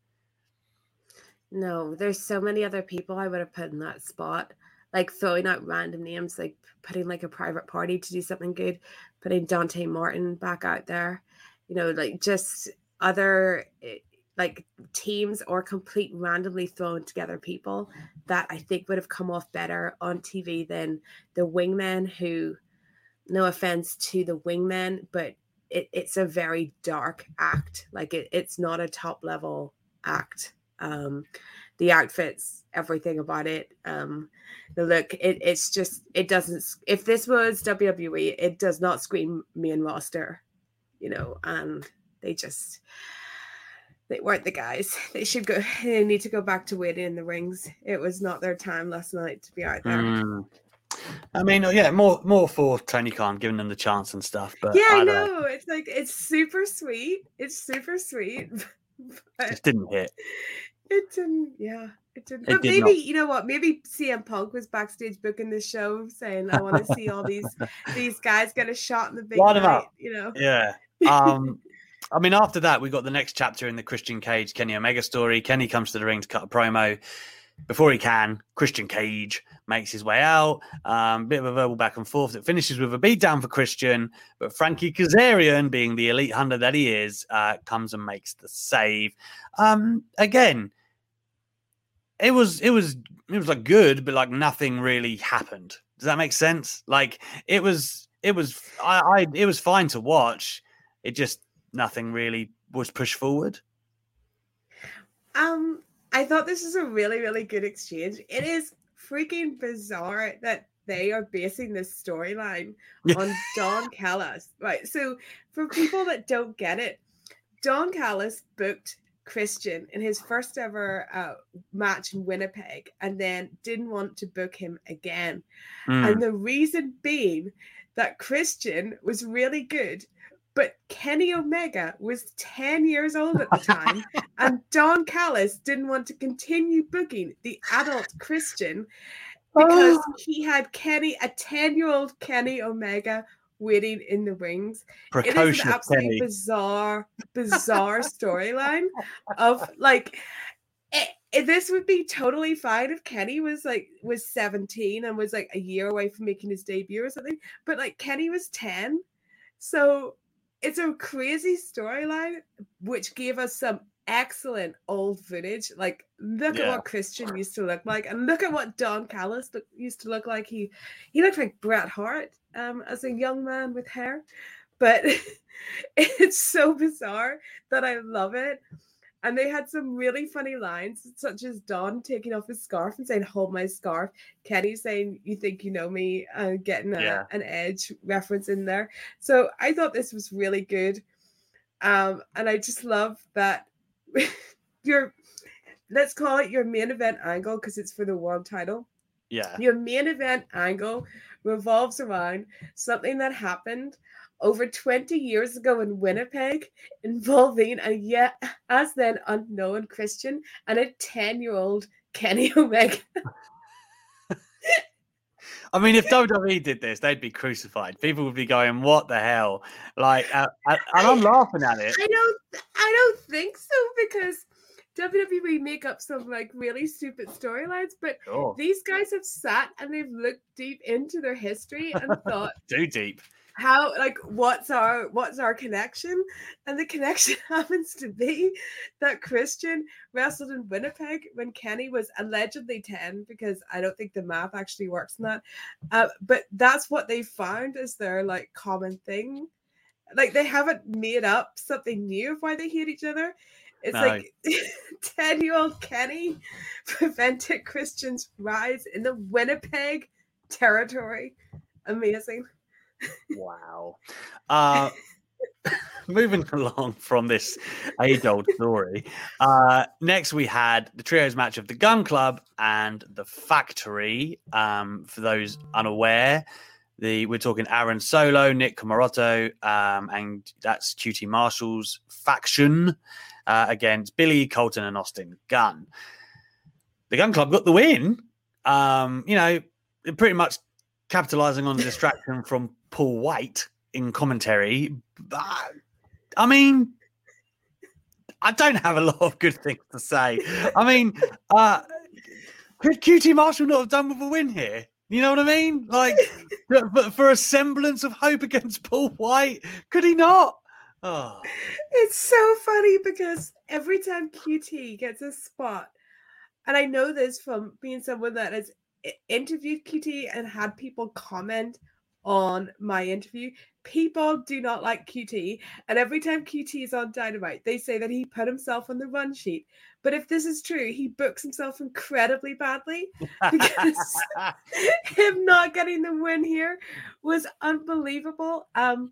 No, there's so many other people I would have put in that spot. Like throwing out random names, like putting like a private party to do something good, putting Dante Martin back out there, you know, like just other eh, like teams or complete randomly thrown together people that I think would have come off better on TV than the wingmen who no offense to the wingmen, but it, it's a very dark act. Like it, it's not a top level act. Um, the outfits, everything about it, um, the look, it, it's just it doesn't. If this was WWE, it does not scream main roster, you know. And they just they weren't the guys. They should go. They need to go back to waiting in the rings. It was not their time last night to be out there. Mm. I mean, yeah, more more for Tony Khan giving them the chance and stuff. But yeah, I, know. It's like it's super sweet. It's super sweet. It just didn't hit. It didn't. Yeah, it didn't. It but did maybe not. you know what? Maybe CM Punk was backstage booking the show, saying, "I want to see all these these guys get a shot in the big night." You know. Yeah. Um. I mean, after that, we got the next chapter in the Christian Cage Kenny Omega story. Kenny comes to the ring to cut a promo. Before he can, Christian Cage makes his way out. Um, bit of a verbal back and forth that finishes with a beatdown for Christian, but Frankie Kazarian, being the elite hunter that he is, uh, comes and makes the save. Um, again, it was it was it was like good, but like nothing really happened. Does that make sense? Like it was it was I, I it was fine to watch. It just nothing really was pushed forward. Um, I thought this was a really, really good exchange. It is freaking bizarre that they are basing this storyline on Don Callis. Right. So, for people that don't get it, Don Callis booked Christian in his first ever uh, match in Winnipeg and then didn't want to book him again. Mm. And the reason being that Christian was really good but Kenny Omega was 10 years old at the time, and Don Callis didn't want to continue booking the adult Christian because oh. he had Kenny, a 10 year old Kenny Omega, waiting in the wings. Precocious it is an absolutely Kenny. bizarre, bizarre storyline of like it, it- this would be totally fine if Kenny was like was 17 and was like a year away from making his debut or something. But like Kenny was 10. So it's a crazy storyline which gave us some excellent old footage. Like look at what Christian used to look like and look at what Don Callis look, used to look like. He he looked like Bret Hart um as a young man with hair. But it's so bizarre that I love it. And they had some really funny lines, such as Don taking off his scarf and saying, Hold my scarf. Kenny saying, You think you know me, and getting a, Yeah. an edge reference in there. So I thought this was really good. Um, and I just love that your let's call it your main event angle because it's for the world title. Yeah. Your main event angle revolves around something that happened over 20 years ago in Winnipeg involving a yet as then unknown Christian and a 10 year old Kenny Omega. I mean, if WWE did this, they'd be crucified. People would be going, "What the hell?" Like, uh, and and I'm laughing at it. I don't I don't think so because WWE make up some like really stupid storylines, but Sure. these guys have sat and they've looked deep into their history and thought Too deep. How like what's our what's our connection? And the connection happens to be that christian wrestled in winnipeg when kenny was allegedly 10 because i don't think the math actually works in that. Uh, but that's what they found as their like common thing. Like they haven't made up something new of why they hate each other. It's No. like 10 year old kenny prevented christian's rise in the winnipeg territory. Amazing Wow. Uh, moving along from this age old story, uh, next we had the trios match of the Gun Club and the Factory. Um, for those unaware, the we're talking Aaron Solo, Nick Comoroto, um, and that's QT Marshall's faction uh, against Billy Colten and Austin Gunn. The Gun Club got the win. Um, you know, pretty much capitalizing on the distraction from Paul White in commentary. But, I mean, I don't have a lot of good things to say. I mean, uh, could QT Marshall not have done with a win here? You know what I mean? Like, but for a semblance of hope against Paul White, could he not? Oh, It's so funny because every time QT gets a spot, and I know this from being someone that has interviewed QT and had people comment on my interview, people do not like QT. And every time QT is on Dynamite, they say that he put himself on the run sheet. But if this is true, he books himself incredibly badly because him not getting the win here was unbelievable. Um,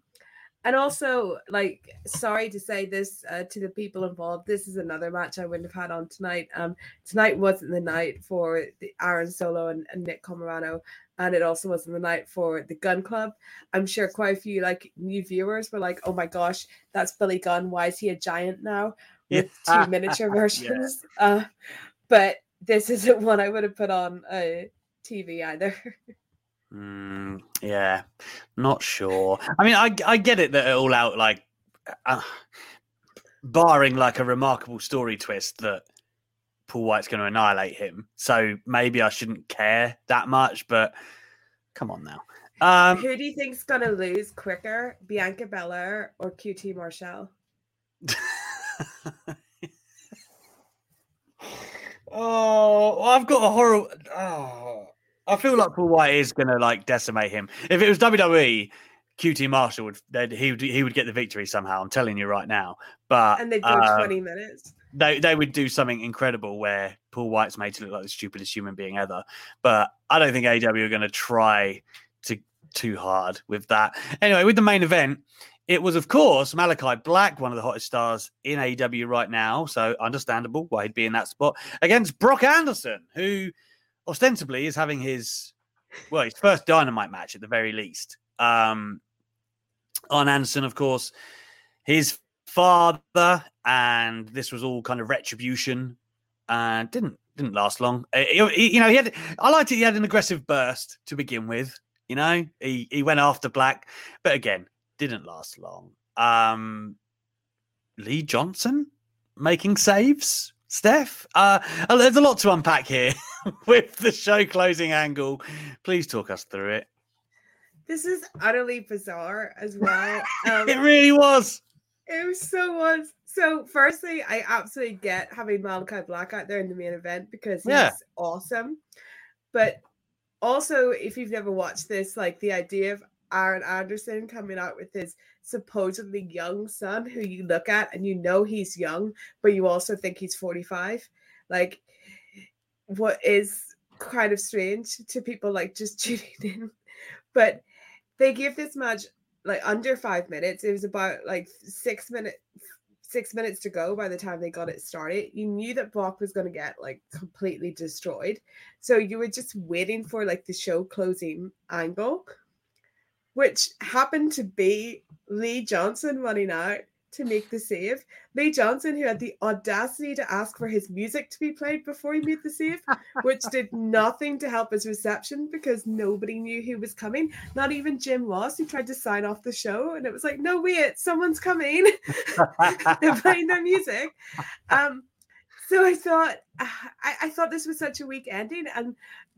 and also, like, sorry to say this uh, to the people involved. This is another match I wouldn't have had on tonight. Um, tonight wasn't the night for the Aaron Solo and, and Nick Comorano, and it also wasn't the night for the Gun Club. I'm sure quite a few like new viewers were like, "Oh my gosh, that's Billy Gunn. Why is he a giant now?" With Yeah. two miniature versions. Uh, but this isn't one I would have put on a TV either. Mm, yeah, not sure. I mean, I I get it that it all out like, uh, barring like a remarkable story twist that Paul White's going to annihilate him. So maybe I shouldn't care that much. But come on now. Um, Who do you think's gonna lose quicker, Bianca Belair or QT Marshall? oh, I've got a horror. Oh, I feel like Paul White is going to like decimate him. If it was WWE. QT Marshall would he would he would get the victory somehow. I'm telling you right now. But And they go uh, 20 minutes. they they would do something incredible where Paul White's made to look like the stupidest human being ever. But I don't think AW are going to try to too hard with that. Anyway, with the main event, it was of course Malakai Black, one of the hottest stars in AW right now. So understandable why he'd be in that spot against Brock Anderson, who ostensibly is having his well his first Dynamite match at the very least. Um, Arn Anderson, of course, his father, and this was all kind of retribution. And didn't didn't last long. Uh, he- you know, he had. I liked it. He had an aggressive burst to begin with. You know, he he went after Black, but again, didn't last long. Um, Lee Johnson making saves Steph, uh, there's a lot to unpack here with the show closing angle. Please talk us through it. This is utterly bizarre as well. Um, it really was. It was so was. So, firstly, I absolutely get having Malakai Black out there in the main event because he's Yeah. awesome. But also, if you've never watched this, like the idea of Arn Anderson coming out with his supposedly young son, who you look at and you know he's young, but you also think he's 45, like what is kind of strange to people like just tuning in. But they give this match like under five minutes. It was about like six minutes six minutes to go by the time they got it started. You knew that Brock was gonna get like completely destroyed. So you were just waiting for like the show closing angle, which happened to be Lee Johnson running out to make the save. Lee Johnson, who had the audacity to ask for his music to be played before he made the save, which did nothing to help his reception because nobody knew who was coming. Not even Jim Ross, who tried to sign off the show, and it was like, no, wait, someone's coming. They're playing their music. Um, so I thought, ah, I, I thought this was such a weak ending, and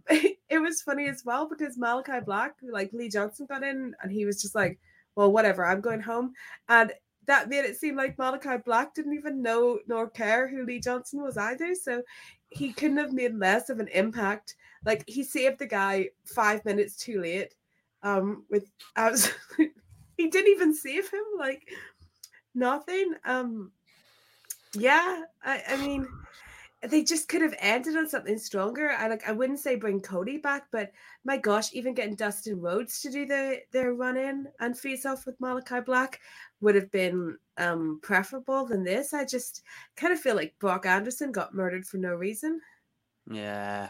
it was funny as well because Malakai Black, like Lee Johnson, got in, and he was just like, well, whatever, I'm going home, and that made it seem like Malakai Black didn't even know nor care who Lee Johnson was either. So he couldn't have made less of an impact. Like he saved the guy five minutes too late. Um, with absolute, he didn't even save him. Like nothing. Um, yeah, I, I mean, they just could have ended on something stronger. I like I wouldn't say bring Cody back, but my gosh, even getting Dustin Rhodes to do the their run in and face off with Malakai Black would have been um preferable than this. I just kind of feel like Brock Anderson got murdered for no reason. Yeah.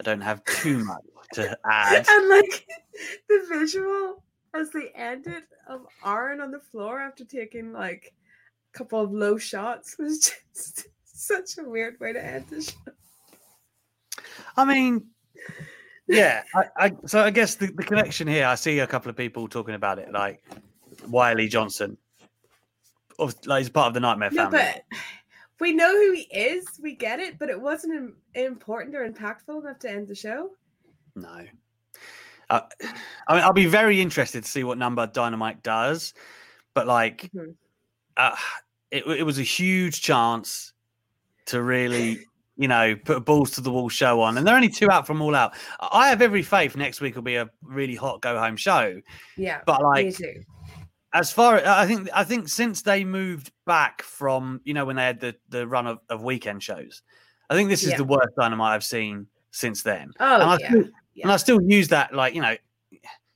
I don't have too much to add. and like the visual as they ended of Arn on the floor after taking like couple of low shots was just such a weird way to end the show. I mean, yeah. I, I, so I guess the, the connection here, I see a couple of people talking about it, like Wiley Johnson. Of, like he's part of the Nightmare No, family. but we know who he is. We get it, but it wasn't im- important or impactful enough to end the show. No. Uh, I mean, I'll be very interested to see what number Dynamite does, but like, Mhm. Uh, it, it was a huge chance to really, you know, put a balls to the wall show on, and they're only two out from All Out. I have every faith next week will be a really hot go home show, Yeah, but like, as far I think I think since they moved back from you know when they had the the run of, of weekend shows, I think this is Yeah. the worst Dynamite I've seen since then. Oh and I yeah, still, yeah. and I still use that like you know,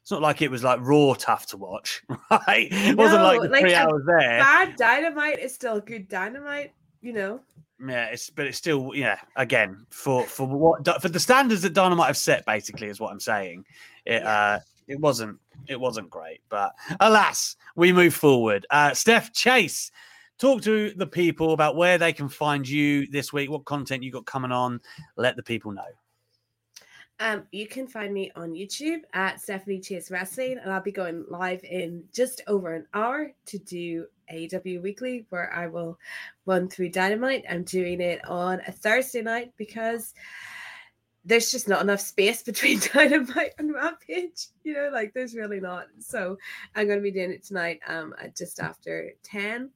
it's not like it was like raw tough to watch, right? It wasn't like the like, three hours there. bad dynamite is still good dynamite. You know. Yeah, it's but it's still yeah. Again, for for what for the standards that Dynamite have set, basically is what I'm saying. It uh it wasn't it wasn't great, but alas, we move forward. Uh Steph Chase, talk to the people about where they can find you this week, what content you got coming on. Let the people know. Um, you can find me on YouTube at Stephanie Chase Wrestling, and I'll be going live in just over an hour to do AW Weekly, where I will run through Dynamite. I'm doing it on a Thursday night because there's just not enough space between Dynamite and Rampage. You know, like there's really not. So I'm going to be doing it tonight um, at just after 10.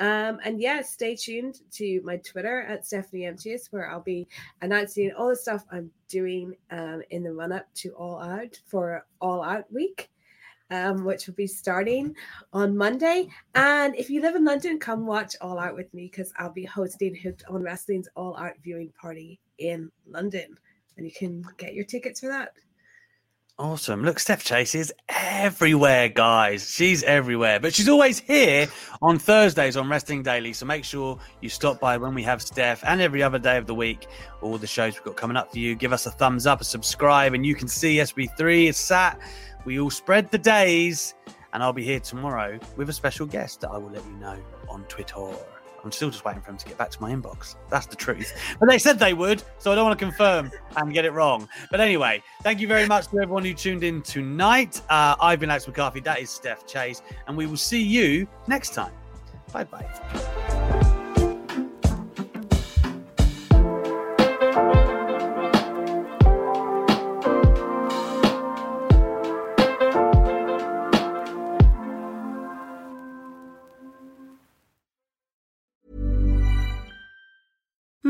Um, and yeah, stay tuned to my Twitter at Stephanie. Chase, where I'll be announcing all the stuff I'm doing um, in the run up to All Out for All Out Week, um, which will be starting on Monday. And if you live in London, come watch All Out with me because I'll be hosting Hooked on Wrestling's All Out viewing party in London. And you can get your tickets for that. Awesome. Look, Steph Chase is everywhere, guys. She's everywhere, but she's always here on Thursdays on Wrestling Daily. So make sure you stop by when we have Steph and every other day of the week. All the shows we've got coming up for you. Give us a thumbs up, a subscribe, and you can see SB3 is sat. We all spread the days, and I'll be here tomorrow with a special guest that I will let you know on Twitter. I'm still just waiting for them to get back to my inbox. That's the truth. But they said they would, so I don't want to confirm and get it wrong. But anyway, thank you very much to everyone who tuned in tonight. Uh, I've been Alex McCarthy. That is Steph Chase. And we will see you next time. Bye bye.